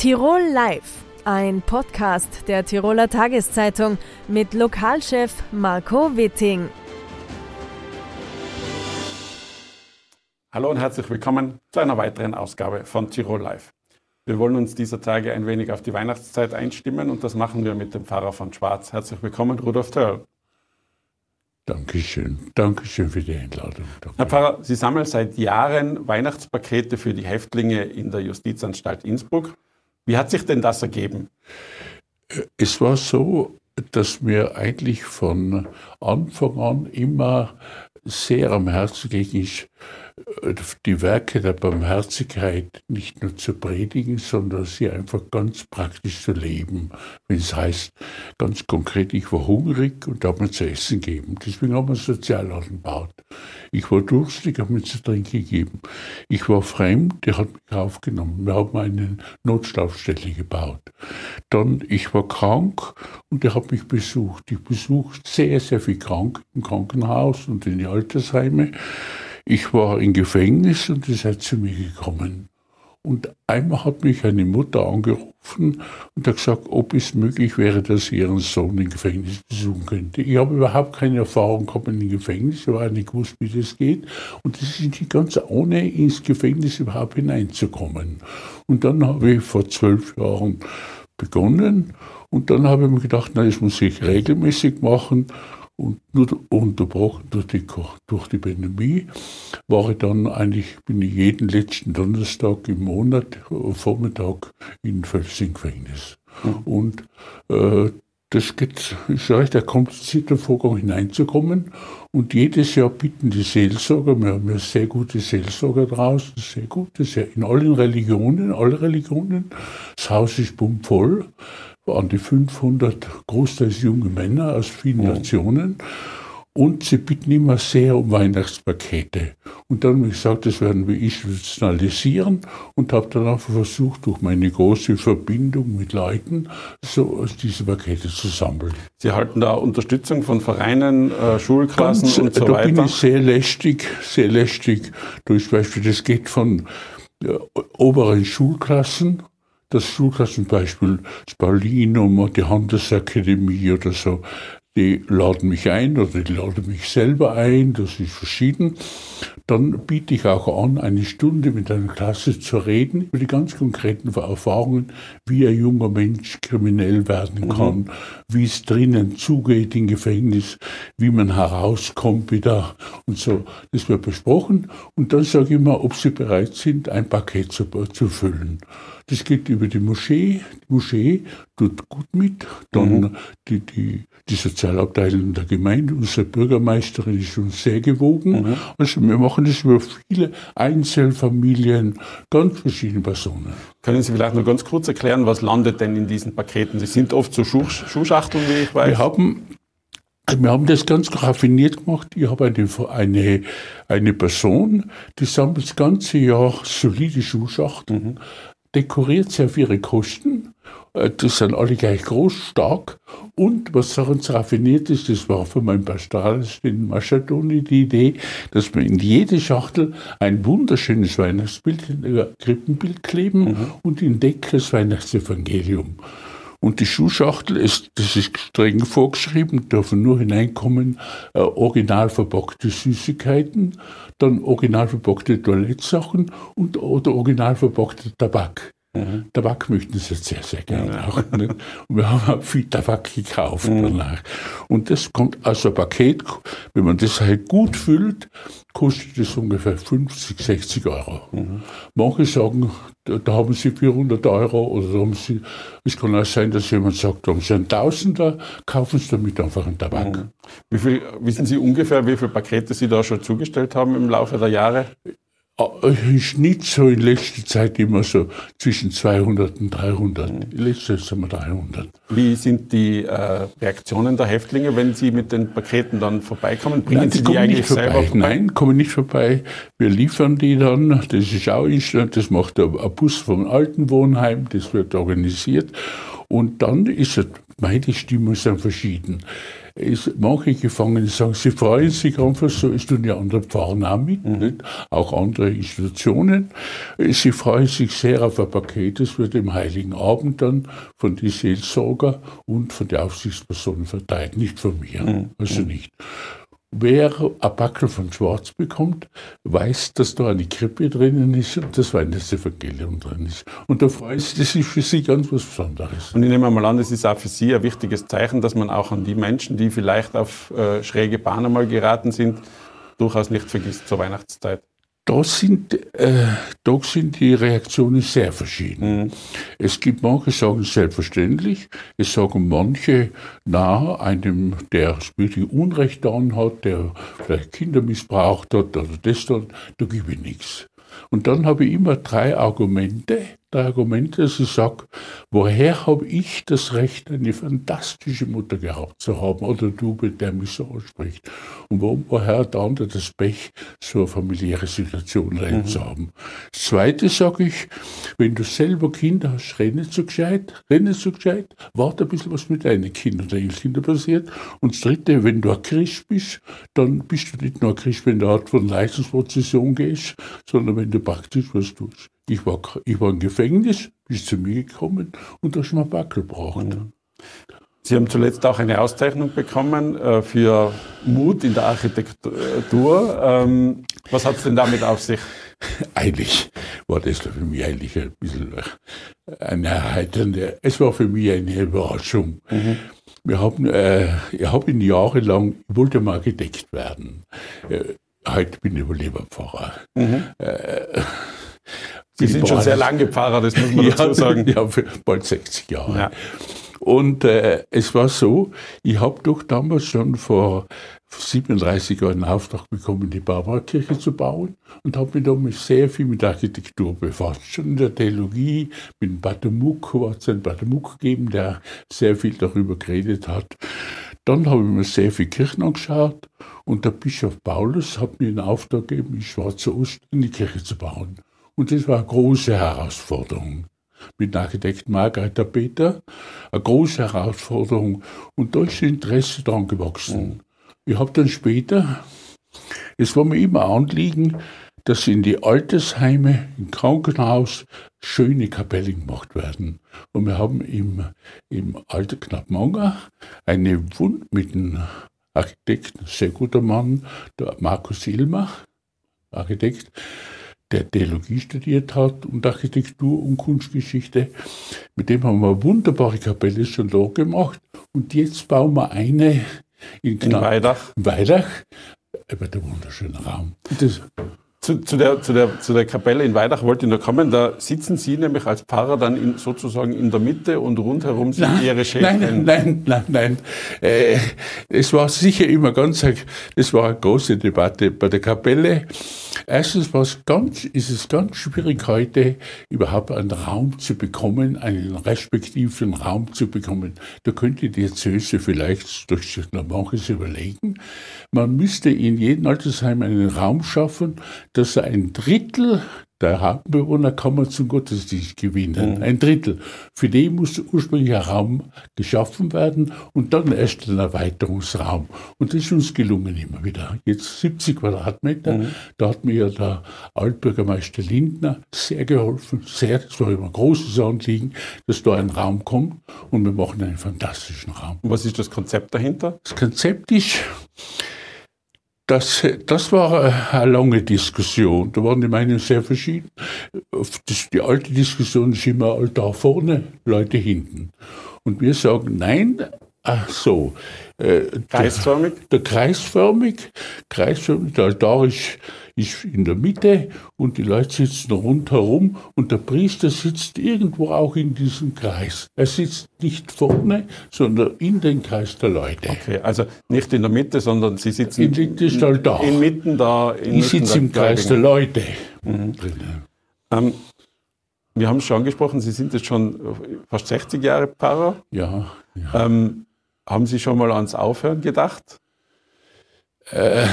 Tirol Live, ein Podcast der Tiroler Tageszeitung mit Lokalchef Marco Witting. Hallo und herzlich willkommen zu einer weiteren Ausgabe von Tirol Live. Wir wollen uns dieser Tage ein wenig auf die Weihnachtszeit einstimmen und das machen wir mit dem Pfarrer von Schwarz. Herzlich willkommen, Rudolf Törl. Dankeschön. Dankeschön für die Einladung. Danke. Herr Pfarrer, Sie sammeln seit Jahren Weihnachtspakete für die Häftlinge in der Justizanstalt Innsbruck. Wie hat sich denn das ergeben? Es war so, dass mir eigentlich von Anfang an immer sehr am Herzen ist, die Werke der Barmherzigkeit nicht nur zu predigen, sondern sie einfach ganz praktisch zu leben. Wenn es heißt, ganz konkret, ich war hungrig und habe mir zu essen gegeben. Deswegen haben wir Sozialladen gebaut. Ich war durstig, habe mir zu trinken gegeben. Ich war fremd, der hat mich aufgenommen. Wir haben eine Notschlafstelle gebaut. Dann, ich war krank und der hat mich besucht. Ich besuche sehr, sehr viel krank im Krankenhaus und in die Altersheime. Ich war im Gefängnis und ihr seid zu mir gekommen. Und einmal hat mich eine Mutter angerufen und hat gesagt, ob es möglich wäre, dass sie ihren Sohn im Gefängnis besuchen könnte. Ich habe überhaupt keine Erfahrung gehabt dem Gefängnis, ich habe nicht gewusst, wie das geht. Und das ist nicht ganz ohne ins Gefängnis überhaupt hineinzukommen. Und dann habe ich vor zwölf Jahren begonnen und dann habe ich mir gedacht, na, das muss ich regelmäßig machen und nur unterbrochen durch die, durch die Pandemie, war ich dann eigentlich, bin ich jeden letzten Donnerstag im Monat, äh, Vormittag in Gefängnis. Mhm. Und äh, das geht, ist recht ein komplizierter Vorgang hineinzukommen. Und jedes Jahr bitten die Seelsorger, wir haben ja sehr gute Seelsorger draußen, sehr gute, sehr, in allen Religionen, alle Religionen. Das Haus ist bummvoll an die 500 großteils junge Männer aus vielen oh. Nationen. Und sie bitten immer sehr um Weihnachtspakete. Und dann habe ich gesagt, das werden wir institutionalisieren und habe dann einfach versucht, durch meine große Verbindung mit Leuten so diese Pakete zu sammeln. Sie halten da Unterstützung von Vereinen, äh, Schulklassen Ganz, und so da weiter? Da bin ich sehr lästig, sehr lästig. Durch Beispiel, das geht von ja, oberen Schulklassen das Schulklassenbeispiel, das Paulinum, die Handelsakademie oder so, die laden mich ein oder die laden mich selber ein, das ist verschieden. Dann biete ich auch an, eine Stunde mit einer Klasse zu reden über die ganz konkreten Erfahrungen, wie ein junger Mensch kriminell werden mhm. kann, mhm. wie es drinnen zugeht im Gefängnis, wie man herauskommt wieder und so. Das wird besprochen und dann sage ich immer, ob sie bereit sind, ein Paket zu, zu füllen. Das geht über die Moschee. Die Moschee tut gut mit. Dann mhm. die, die, die Sozialabteilung der Gemeinde, unsere Bürgermeisterin ist uns sehr gewogen. Mhm. Also wir machen das über viele Einzelfamilien, ganz verschiedene Personen. Können Sie vielleicht noch ganz kurz erklären, was landet denn in diesen Paketen? Sie sind oft so Schuh, Schuhschachteln, wie ich weiß. Wir haben wir haben das ganz raffiniert gemacht. Ich habe eine, eine, eine Person, die sammelt das ganze Jahr solide Schuhschachteln. Mhm dekoriert sie auf ihre Kosten. Äh, das sind alle gleich groß, stark. Und was ganz raffiniert ist, das war von meinem Pastoralist in Maschadoni die Idee, dass wir in jede Schachtel ein wunderschönes Weihnachtsbild, ein Krippenbild kleben mhm. und in Deckel das Weihnachtsevangelium. Und die Schuhschachtel ist, das ist streng vorgeschrieben, dürfen nur hineinkommen äh, original verpackte Süßigkeiten, dann original verpackte Toilettsachen und oder original verpackte Tabak. Mhm. Tabak möchten sie sehr, sehr gerne ja. auch. Ne? Und wir haben auch viel Tabak gekauft mhm. danach. Und das kommt als ein Paket, wenn man das halt gut füllt, kostet es ungefähr 50, 60 Euro. Mhm. Manche sagen, da, da, haben sie 400 Euro oder haben sie, es kann auch sein, dass jemand sagt, da haben sie einen Tausender, kaufen sie damit einfach einen Tabak. Mhm. Wie viel, wissen Sie ungefähr, wie viele Pakete Sie da schon zugestellt haben im Laufe der Jahre? Im Schnitt so in letzter Zeit immer so zwischen 200 und 300. Mhm. Letztes sind wir 300. Wie sind die äh, Reaktionen der Häftlinge, wenn sie mit den Paketen dann vorbeikommen? Bringen Nein, die Sie die eigentlich selber vorbei? Nein, kommen nicht vorbei. Wir liefern die dann. Das ist auch instant. Das macht ein Bus vom alten Wohnheim. Das wird organisiert. Und dann ist es, meine Stimmung sind verschieden. Ist, manche Gefangene sagen, sie freuen sich einfach so, es tun ja andere Pfarrer auch mit, mhm. auch andere Institutionen. Sie freuen sich sehr auf ein Paket, das wird im Heiligen Abend dann von den Seelsorger und von der Aufsichtsperson verteilt, nicht von mir, mhm. also nicht. Wer ein Backel von Schwarz bekommt, weiß, dass da eine Krippe drinnen ist und das Weihnachtsevangelium drin ist. Und da freut sich, das ist für Sie ganz was Besonderes. Und ich nehme mal an, das ist auch für Sie ein wichtiges Zeichen, dass man auch an die Menschen, die vielleicht auf äh, schräge Bahnen mal geraten sind, durchaus nicht vergisst zur Weihnachtszeit. Da sind, äh, da sind die Reaktionen sehr verschieden. Mhm. Es gibt manche, sagen selbstverständlich, es sagen manche, na, einem, der wirklich Unrecht an hat, der vielleicht Kinder missbraucht hat oder das, da, da gebe ich nichts. Und dann habe ich immer drei Argumente, drei Argumente, dass ich sage, woher habe ich das Recht, eine fantastische Mutter gehabt zu haben oder du, der mich so anspricht? Und wo, woher hat der andere das Pech, so eine familiäre Situation rein mhm. zu haben? Das Zweite sage ich, wenn du selber Kinder hast, renne so gescheit, renne so gescheit, warte ein bisschen, was mit deinen Kindern oder Enkelkindern passiert. Und das Dritte, wenn du ein Christ bist, dann bist du nicht nur ein Christ, wenn du Art von Leistungsprozession gehst, sondern wenn du praktisch was tust. Ich war, ich war im Gefängnis, bis zu mir gekommen und da ist mir Backel gebraucht. Mhm. Sie haben zuletzt auch eine Auszeichnung bekommen äh, für Mut in der Architektur. Ähm, was hat es denn damit auf sich? Eigentlich war das für mich eigentlich ein bisschen eine erheiternde, es war für mich eine Überraschung. Mhm. Wir haben, äh, ich habe ihn jahrelang, ich wollte mal Architekt werden. Äh, heute bin ich Überleberpfarrer. Mhm. Äh, Sie sind schon sehr lange Pfarrer, das muss man ja, dazu sagen. Ja, bald 60 Jahre. Ja. Und äh, es war so, ich habe doch damals schon vor 37 Jahren einen Auftrag bekommen, die Barbara-Kirche zu bauen und habe mich damals sehr viel mit Architektur befasst. Schon in der Theologie, mit Batemuck, hat es einen Batemuck gegeben, der sehr viel darüber geredet hat. Dann habe ich mir sehr viele Kirchen angeschaut und der Bischof Paulus hat mir einen Auftrag gegeben, in Schwarzer Ost eine Kirche zu bauen. Und das war eine große Herausforderung. Mit Architekten Margareta Peter, eine große Herausforderung. Und da ist Interesse dran gewachsen. Ich habe dann später, es war mir immer Anliegen, dass in die Altersheime, im Krankenhaus schöne Kapellen gemacht werden. Und wir haben im, im Alter Knappmanger eine Wund mit einem Architekten, sehr guter Mann, der Markus Ilmer, Architekt, der Theologie studiert hat und Architektur und Kunstgeschichte. Mit dem haben wir eine wunderbare Kapelle schon da gemacht. Und jetzt bauen wir eine in, in Weidach. Weidach. Aber der wunderschöne Raum. Das, zu, zu, der, zu, der, zu der Kapelle in Weidach wollte ich noch kommen. Da sitzen Sie nämlich als Pfarrer dann in, sozusagen in der Mitte und rundherum sind nein, Ihre Schäfchen. Nein, nein, nein, nein. Äh, es war sicher immer ganz, das war eine große Debatte bei der Kapelle. Erstens war es ganz, ist es ganz schwierig heute überhaupt einen Raum zu bekommen, einen respektiven Raum zu bekommen. Da könnte die Diözese vielleicht durch manches überlegen. Man müsste in jedem Altersheim einen Raum schaffen, dass ein Drittel der Hauptbewohner kann man zum Gottesdienst gewinnen. Mhm. Ein Drittel. Für die muss ursprünglich ein Raum geschaffen werden und dann erst ein Erweiterungsraum. Und das ist uns gelungen immer wieder. Jetzt 70 Quadratmeter. Mhm. Da hat mir der Altbürgermeister Lindner sehr geholfen. Sehr, das war immer ein großes Anliegen, dass da ein Raum kommt und wir machen einen fantastischen Raum. Und was ist das Konzept dahinter? Das Konzept ist, das, das war eine lange Diskussion. Da waren die Meinungen sehr verschieden. Die alte Diskussion ist immer Altar vorne, Leute hinten. Und wir sagen, nein, ach so. Äh, kreisförmig? Der, der kreisförmig, kreisförmig, der Altar ist ist in der Mitte und die Leute sitzen rundherum und der Priester sitzt irgendwo auch in diesem Kreis. Er sitzt nicht vorne, sondern in den Kreis der Leute. Okay, also nicht in der Mitte, sondern Sie sitzen in, in, in, halt da. inmitten da. In ich sitze im Kreis der Leute. Mhm. Ähm, wir haben es schon angesprochen, Sie sind jetzt schon fast 60 Jahre Pfarrer. Ja. ja. Ähm, haben Sie schon mal ans Aufhören gedacht? Äh,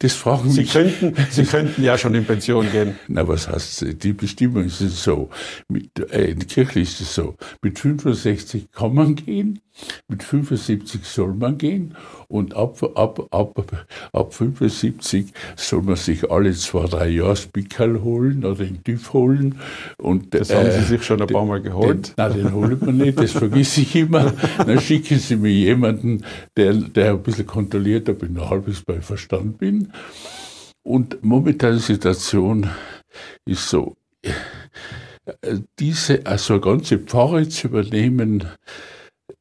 das fragen Sie mich. könnten, Sie könnten ja schon in Pension gehen. Na, was heißt, die Bestimmung ist es so. Mit, äh, in der Kirche ist es so. Mit 65 kann man gehen, mit 75 soll man gehen und ab, ab, ab, ab 75 soll man sich alle zwei, drei Jahre Spickerl holen oder den TÜV holen. Und, Das haben Sie sich schon ein paar Mal den, geholt. nein, den holt man nicht, das vergesse ich immer. Dann schicken Sie mir jemanden, der, der ein bisschen kontrolliert, ob ich noch halbwegs bei Verstand bin. Und momentane Situation ist so, diese, also ganze Pfarre zu übernehmen,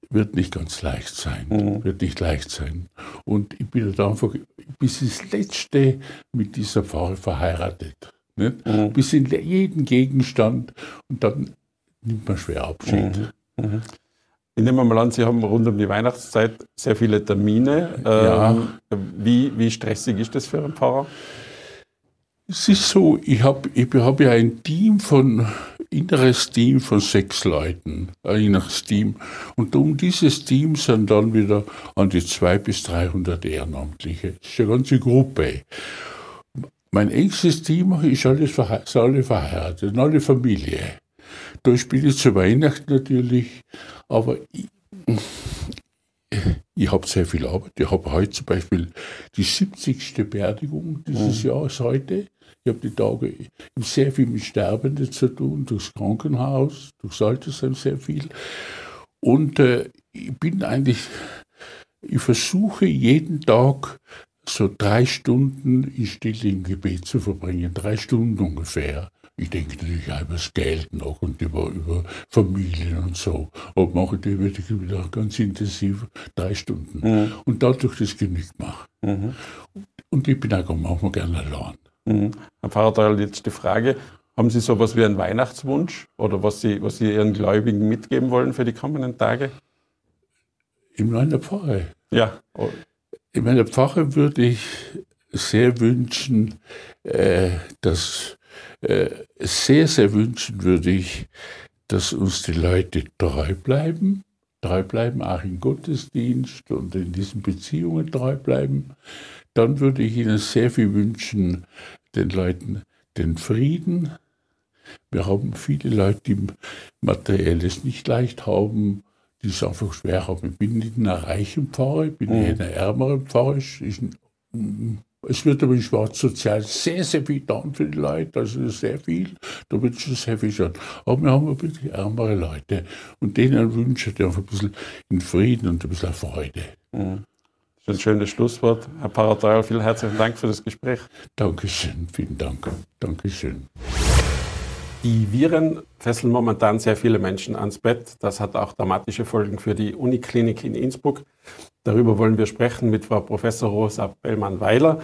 wird nicht ganz leicht sein. Mhm. Wird nicht leicht sein. Und ich bin da einfach bis ins Letzte mit dieser Pfarre verheiratet. Nicht? Mhm. Bis in jeden Gegenstand und dann nimmt man schwer Abschied. Mhm. Ich nehme mal an, Sie haben rund um die Weihnachtszeit sehr viele Termine. Ja. Ähm, wie, wie stressig ist das für einen Pfarrer? Es ist so, ich habe ich hab ja ein Team von, inneres Team von sechs Leuten, ein inneres Team. Und um dieses Team sind dann wieder an die 200 bis 300 Ehrenamtliche. Das ist eine ganze Gruppe. Mein engstes Team ist alles verhe sind alle verheiratet, alle Familie. Da spiele ich zu Weihnachten natürlich, aber ich, ich habe sehr viel Arbeit. Ich habe heute zum Beispiel die 70. Beerdigung dieses Jahres heute. Ich habe die Tage sehr viel mit Sterbenden zu tun, durchs Krankenhaus, durchs Altersheim sehr viel. Und äh, ich bin eigentlich, ich versuche jeden Tag so drei Stunden in stillen Gebet zu verbringen, drei Stunden ungefähr. Ich denke natürlich auch über das Geld noch und über, über Familien und so. Aber mache die wirklich wieder ganz intensiv drei Stunden. Und dadurch das genügt mache. Und ich bin auch manchmal gerne allein. Mhm. Herr Pfarrer die Frage. Haben Sie sowas wie einen Weihnachtswunsch oder was Sie, was Sie Ihren Gläubigen mitgeben wollen für die kommenden Tage? In meiner Pfarre. Ja. In meiner Pfarre würde ich sehr wünschen, äh, dass sehr, sehr wünschen würde ich, dass uns die Leute treu bleiben, treu bleiben, auch im Gottesdienst und in diesen Beziehungen treu bleiben. Dann würde ich ihnen sehr viel wünschen, den Leuten den Frieden. Wir haben viele Leute, die materielles nicht leicht haben, die es einfach schwer haben. Ich bin nicht in einer reichen Pfarre, ich bin eher in einer ärmeren Pfarre. Ist ein- es wird aber in Schwarz sozial sehr, sehr viel getan für die Leute, also sehr viel. Da wird schon sehr viel schon. Aber wir haben wirklich ärmere Leute und denen wünsche ich einfach ein bisschen in Frieden und ein bisschen Freude. Das ist ein schönes Schlusswort. Herr Pfarrer Teil, vielen herzlichen Dank für das Gespräch. Dankeschön, vielen Dank. Dankeschön. Die Viren fesseln momentan sehr viele Menschen ans Bett. Das hat auch dramatische Folgen für die Uniklinik in Innsbruck. Darüber wollen wir sprechen mit Frau Professor Rosa Bellmann-Weiler,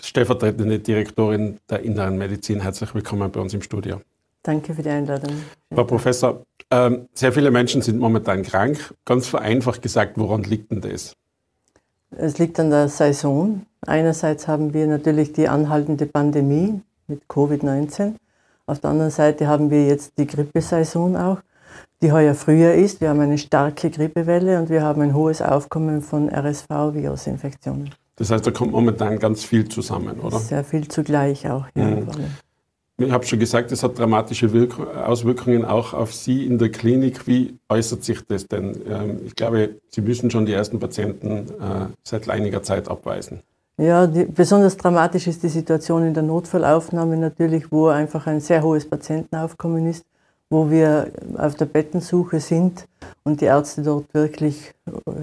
stellvertretende Direktorin der Inneren Medizin. Herzlich willkommen bei uns im Studio. Danke für die Einladung. Frau Professor, ähm, sehr viele Menschen sind momentan krank. Ganz vereinfacht gesagt, woran liegt denn das? Es liegt an der Saison. Einerseits haben wir natürlich die anhaltende Pandemie mit Covid-19. Auf der anderen Seite haben wir jetzt die Grippesaison auch, die heuer früher ist. Wir haben eine starke Grippewelle und wir haben ein hohes Aufkommen von RSV-Virusinfektionen. Das heißt, da kommt momentan ganz viel zusammen, oder? Sehr viel zugleich auch. Ja, Mhm. Ich habe schon gesagt, es hat dramatische Wirk Auswirkungen auch auf Sie in der Klinik. Wie äußert sich das denn? Ähm, ich glaube, Sie müssen schon die ersten Patienten äh, seit einiger Zeit abweisen. Ja, die, besonders dramatisch ist die Situation in der Notfallaufnahme natürlich, wo einfach ein sehr hohes Patientenaufkommen ist, wo wir auf der Bettensuche sind und die Ärzte dort wirklich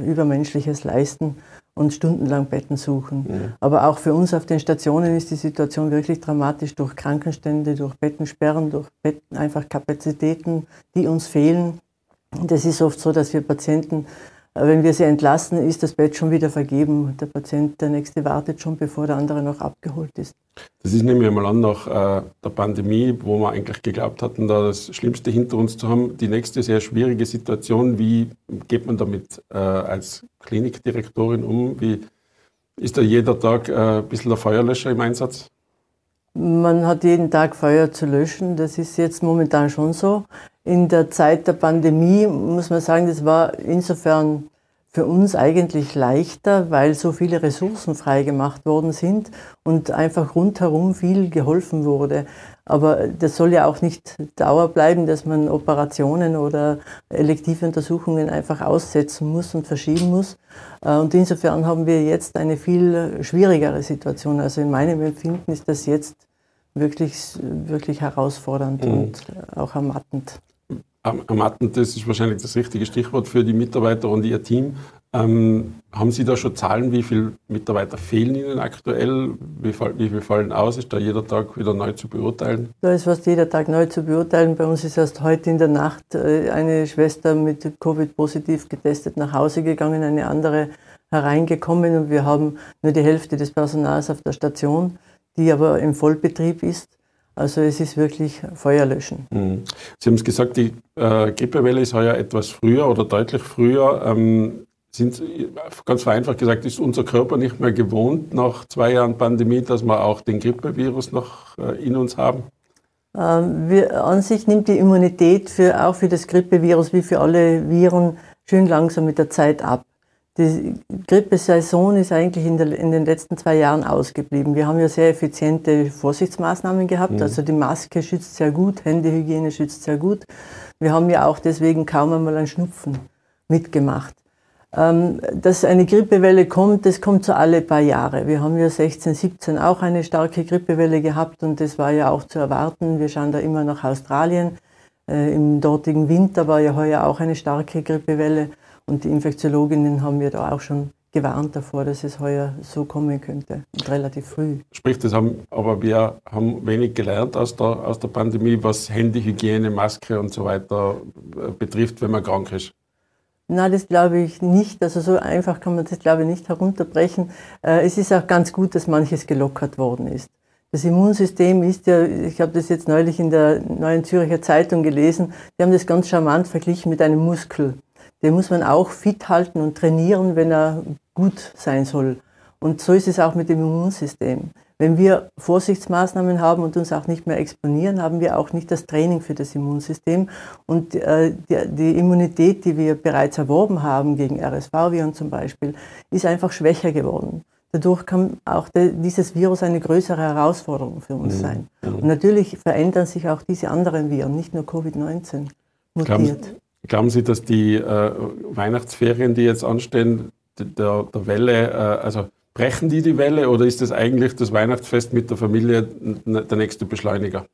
Übermenschliches leisten und stundenlang Betten suchen. Aber auch für uns auf den Stationen ist die Situation wirklich dramatisch durch Krankenstände, durch Bettensperren, durch Betten, einfach Kapazitäten, die uns fehlen. Und es ist oft so, dass wir Patienten wenn wir sie entlassen, ist das Bett schon wieder vergeben. Der Patient, der nächste wartet schon, bevor der andere noch abgeholt ist. Das ist nämlich mal an nach äh, der Pandemie, wo wir eigentlich geglaubt hatten, da das Schlimmste hinter uns zu haben. Die nächste sehr schwierige Situation, wie geht man damit äh, als Klinikdirektorin um? Wie ist da jeder Tag äh, ein bisschen der Feuerlöscher im Einsatz? Man hat jeden Tag Feuer zu löschen. Das ist jetzt momentan schon so. In der Zeit der Pandemie muss man sagen, das war insofern für uns eigentlich leichter, weil so viele Ressourcen freigemacht worden sind und einfach rundherum viel geholfen wurde. Aber das soll ja auch nicht Dauer bleiben, dass man Operationen oder elektive Untersuchungen einfach aussetzen muss und verschieben muss. Äh, und insofern haben wir jetzt eine viel schwierigere Situation. Also in meinem Empfinden ist das jetzt wirklich, wirklich herausfordernd mhm. und auch ermattend ermattend, das ist wahrscheinlich das richtige Stichwort für die Mitarbeiter und Ihr Team. Ähm, haben Sie da schon Zahlen, wie viele Mitarbeiter fehlen Ihnen aktuell? Wie, wie viel fallen aus? Ist da jeder Tag wieder neu zu beurteilen? Da ist fast jeder Tag neu zu beurteilen. Bei uns ist erst heute in der Nacht äh, eine Schwester mit Covid-positiv getestet nach Hause gegangen, eine andere hereingekommen und wir haben nur die Hälfte des Personals auf der Station, die aber im Vollbetrieb ist. Also es ist wirklich Feuerlöschen. Mhm. Sie haben es gesagt, die äh, Grippewelle ist heuer etwas früher oder deutlich früher. Ähm, sind, ganz vereinfacht gesagt, ist unser Körper nicht mehr gewohnt nach zwei Jahren Pandemie, dass wir auch den Grippevirus noch äh, in uns haben? Ähm, wir, an sich nimmt die Immunität für, auch für das Grippevirus wie für alle Viren schön langsam mit der Zeit ab. Die Grippesaison ist eigentlich in, der, in, den letzten zwei Jahren ausgeblieben. Wir haben ja sehr effiziente Vorsichtsmaßnahmen gehabt. Mhm. Also die Maske schützt sehr gut, Händehygiene schützt sehr gut. Wir haben ja auch deswegen kaum einmal ein Schnupfen mitgemacht. Ähm, dass eine Grippewelle kommt, das kommt so alle paar Jahre. Wir haben ja 16, 17 auch eine starke Grippewelle gehabt und das war ja auch zu erwarten. Wir schauen da immer nach Australien. Äh, Im dortigen Winter war ja heuer auch eine starke Grippewelle. Und die Infektiologinnen haben mir da auch schon gewarnt davor, dass es heuer so kommen könnte, und relativ früh. Sprich, das haben, aber wir haben wenig gelernt aus der, aus der Pandemie, was Handyhygiene, Maske und so weiter äh, betrifft, wenn man krank ist. Na, das glaube ich nicht. Also so einfach kann man das, glaube ich, nicht herunterbrechen. Äh, es ist auch ganz gut, dass manches gelockert worden ist. Das Immunsystem ist ja, ich habe das jetzt neulich in der Neuen Zürcher Zeitung gelesen, die haben das ganz charmant verglichen mit einem Muskel den muss man auch fit halten und trainieren, wenn er gut sein soll. Und so ist es auch mit dem Immunsystem. Wenn wir Vorsichtsmaßnahmen haben und uns auch nicht mehr exponieren, haben wir auch nicht das Training für das Immunsystem. Und äh, die, Immunität, die wir bereits erworben haben gegen RSV-Viren zum Beispiel, ist einfach schwächer geworden. Dadurch kann auch dieses Virus eine größere Herausforderung für uns mhm. sein. Und natürlich verändern sich auch diese anderen Viren, nicht nur Covid-19 mutiert. Glauben Sie, dass die äh, Weihnachtsferien, die jetzt anstehen, der, der Welle, äh, also brechen die die Welle oder ist das eigentlich das Weihnachtsfest mit der Familie der nächste Beschleuniger?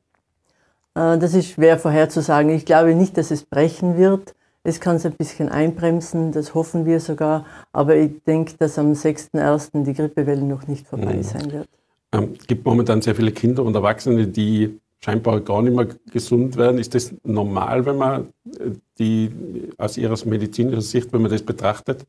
Äh, das ist schwer vorherzusagen. Ich glaube nicht, dass es brechen wird. Es kann es ein bisschen einbremsen, das hoffen wir sogar. Aber ich denke, dass am 6.1. die Grippewelle noch nicht vorbei mhm. sein wird. Es ähm, gibt momentan sehr viele Kinder und Erwachsene, die scheinbar gar nicht mehr gesund werden. Ist das normal, wenn man äh, die aus Ihrer medizinischen Sicht, wenn man das betrachtet?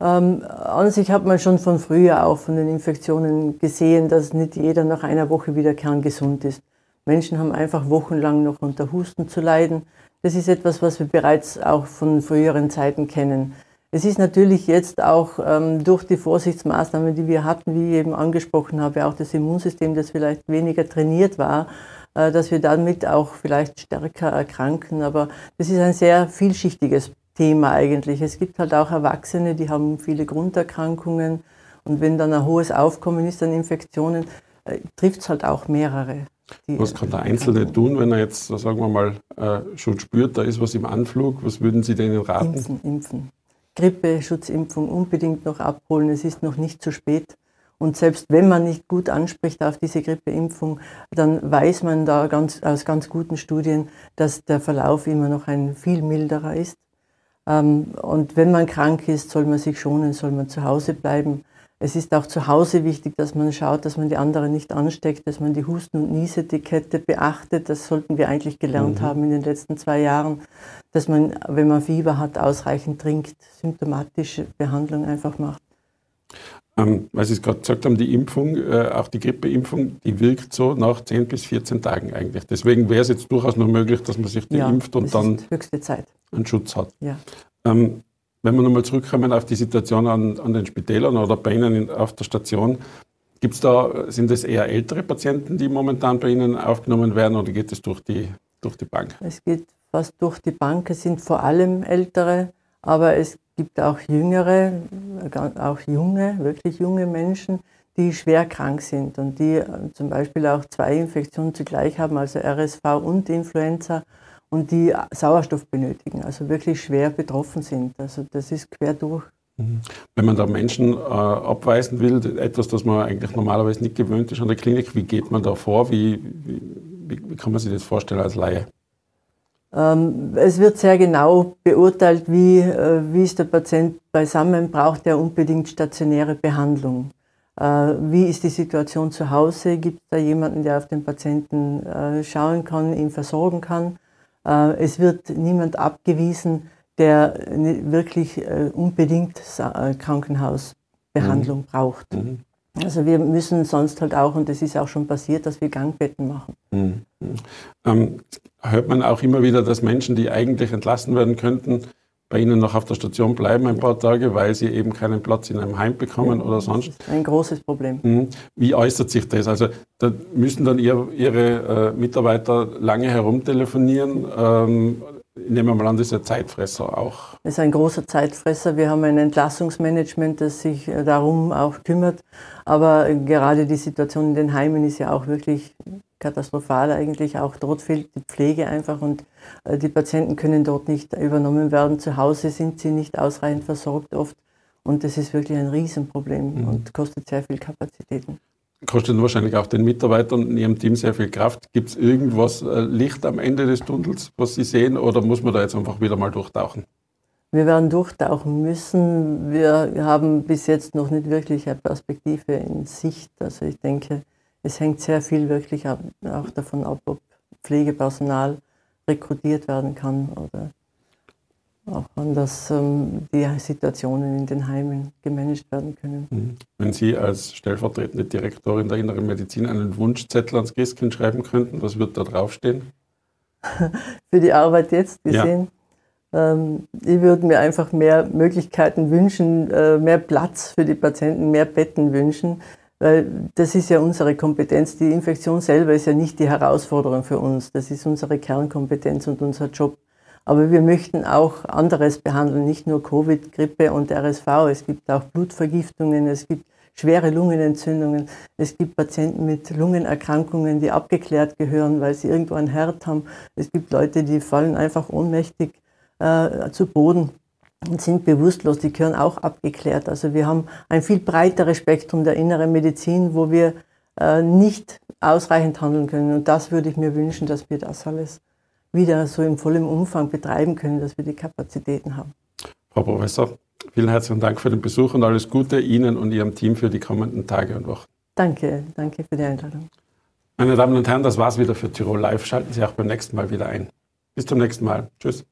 Ähm, an sich hat man schon von früher auch von den Infektionen gesehen, dass nicht jeder nach einer Woche wieder kerngesund ist. Menschen haben einfach wochenlang noch unter Husten zu leiden. Das ist etwas, was wir bereits auch von früheren Zeiten kennen. Es ist natürlich jetzt auch ähm, durch die Vorsichtsmaßnahmen, die wir hatten, wie ich eben angesprochen habe, auch das Immunsystem, das vielleicht weniger trainiert war, äh, dass wir damit auch vielleicht stärker erkranken. Aber das ist ein sehr vielschichtiges Thema eigentlich. Es gibt halt auch Erwachsene, die haben viele Grunderkrankungen. Und wenn dann ein hohes Aufkommen ist an Infektionen, äh, trifft es halt auch mehrere. Was kann der Einzelne tun, wenn er jetzt, sagen wir mal, äh, schon spürt, da ist was im Anflug? Was würden Sie denen raten? Impfen, impfen. Grippeschutzimpfung unbedingt noch abholen. Es ist noch nicht zu spät. Und selbst wenn man nicht gut anspricht auf diese Grippeimpfung, dann weiß man da ganz, aus ganz guten Studien, dass der Verlauf immer noch ein viel milderer ist. Ähm, und wenn man krank ist, soll man sich schonen, soll man zu Hause bleiben. Es ist auch zu Hause wichtig, dass man schaut, dass man die anderen nicht ansteckt, dass man die Husten- und Niesetikette beachtet. Das sollten wir eigentlich gelernt mhm. haben in den letzten zwei Jahren, dass man, wenn man Fieber hat, ausreichend trinkt, symptomatische Behandlung einfach macht. Ähm, weil Sie es gerade gesagt haben, die Impfung, äh, auch die Grippeimpfung, die wirkt so nach 10 bis 14 Tagen eigentlich. Deswegen wäre es jetzt durchaus noch möglich, dass man sich die ja, impft und dann einen Schutz hat. Ja. Ähm, wenn wir nochmal zurückkommen auf die Situation an, an den Spitälern oder bei Ihnen in, auf der Station, gibt's da, sind es eher ältere Patienten, die momentan bei Ihnen aufgenommen werden oder geht es durch die, durch die Bank? Es geht fast durch die Bank. Es sind vor allem ältere, aber es gibt auch jüngere, auch junge, wirklich junge Menschen, die schwer krank sind und die äh, zum Beispiel auch zwei Infektionen zugleich haben, also RSV und Influenza und die Sauerstoff benötigen, also wirklich schwer betroffen sind. Also das ist quer durch. Mhm. Wenn man da Menschen äh, abweisen will, etwas, das man eigentlich normalerweise nicht gewöhnt ist an der Klinik, wie geht man da vor? Wie, wie, wie kann man sich das vorstellen als Laie? Ähm, es wird sehr genau beurteilt, wie, äh, wie ist der Patient beisammen, braucht er unbedingt stationäre Behandlung. Äh, wie ist die Situation zu Hause? Gibt es da jemanden, der auf den Patienten äh, schauen kann, ihn versorgen kann? Es wird niemand abgewiesen, der wirklich unbedingt Krankenhausbehandlung mhm. braucht. Mhm. Also wir müssen sonst halt auch, und das ist auch schon passiert, dass wir Gangbetten machen. Mhm. Ähm, hört man auch immer wieder, dass Menschen, die eigentlich entlassen werden könnten, bei Ihnen noch auf der Station bleiben ein paar Tage, weil sie eben keinen Platz in einem Heim bekommen ja, oder sonst? Ein großes Problem. Mhm. Wie äußert sich das? Also da müssen dann ihr, Ihre äh, Mitarbeiter lange herumtelefonieren. Ähm, nehmen wir mal an, das ist ein Zeitfresser auch. Das ist ein großer Zeitfresser. Wir haben ein Entlassungsmanagement, das sich äh, darum auch kümmert. Aber gerade die Situation in den Heimen ist ja auch wirklich katastrophal eigentlich. Auch dort fehlt die Pflege einfach und äh, die Patienten können dort nicht übernommen werden. Zu Hause sind sie nicht ausreichend versorgt oft. Und das ist wirklich ein Riesenproblem mhm. und kostet sehr viel Kapazitäten kostet wahrscheinlich auch den Mitarbeitern in Ihrem Team sehr viel Kraft. Gibt es irgendwas äh, Licht am Ende des Tunnels, was Sie sehen, oder muss man da jetzt einfach wieder mal durchtauchen? Wir werden durchtauchen müssen. Wir haben bis jetzt noch nicht wirklich eine Perspektive in Sicht. Also ich denke, es hängt sehr viel wirklich auch davon ab, ob Pflegepersonal rekrutiert werden kann oder auch an, dass ähm, die Situationen in den Heimen gemanagt werden können. Mhm. Wenn Sie als stellvertretende Direktorin der Inneren Medizin einen Wunschzettel ans Gästchen schreiben könnten, was wird da draufstehen? Für die Arbeit jetzt gesehen? Ja. Ähm, ich würde mir einfach mehr Möglichkeiten wünschen, äh, mehr Platz für die Patienten, mehr Betten wünschen, weil das ist ja unsere Kompetenz. Die Infektion selber ist ja nicht die Herausforderung für uns. Das ist unsere Kernkompetenz und unser Job. Aber wir möchten auch anderes behandeln, nicht nur Covid, Grippe und RSV. Es gibt auch Blutvergiftungen, es gibt schwere Lungenentzündungen. Es gibt Patienten mit Lungenerkrankungen, die abgeklärt gehören, weil sie irgendwo ein Herd haben. Es gibt Leute, die fallen einfach ohnmächtig äh, zu Boden und sind bewusstlos. Die gehören auch abgeklärt. Also wir haben ein viel breiteres Spektrum der inneren Medizin, wo wir äh, nicht ausreichend handeln können. Und das würde ich mir wünschen, dass wir das alles wieder so im vollen Umfang betreiben können, dass wir die Kapazitäten haben. Frau Professor, vielen herzlichen Dank für den Besuch und alles Gute Ihnen und Ihrem Team für die kommenden Tage und Wochen. Danke, danke für die Einladung. Meine Damen und Herren, das war's wieder für Tirol Live. Schalten Sie auch beim nächsten Mal wieder ein. Bis zum nächsten Mal. Tschüss.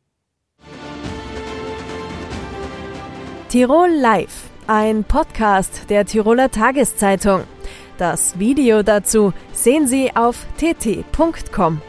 Tirol Live, ein Podcast der Tiroler Tageszeitung. Das Video dazu sehen Sie auf tt.com.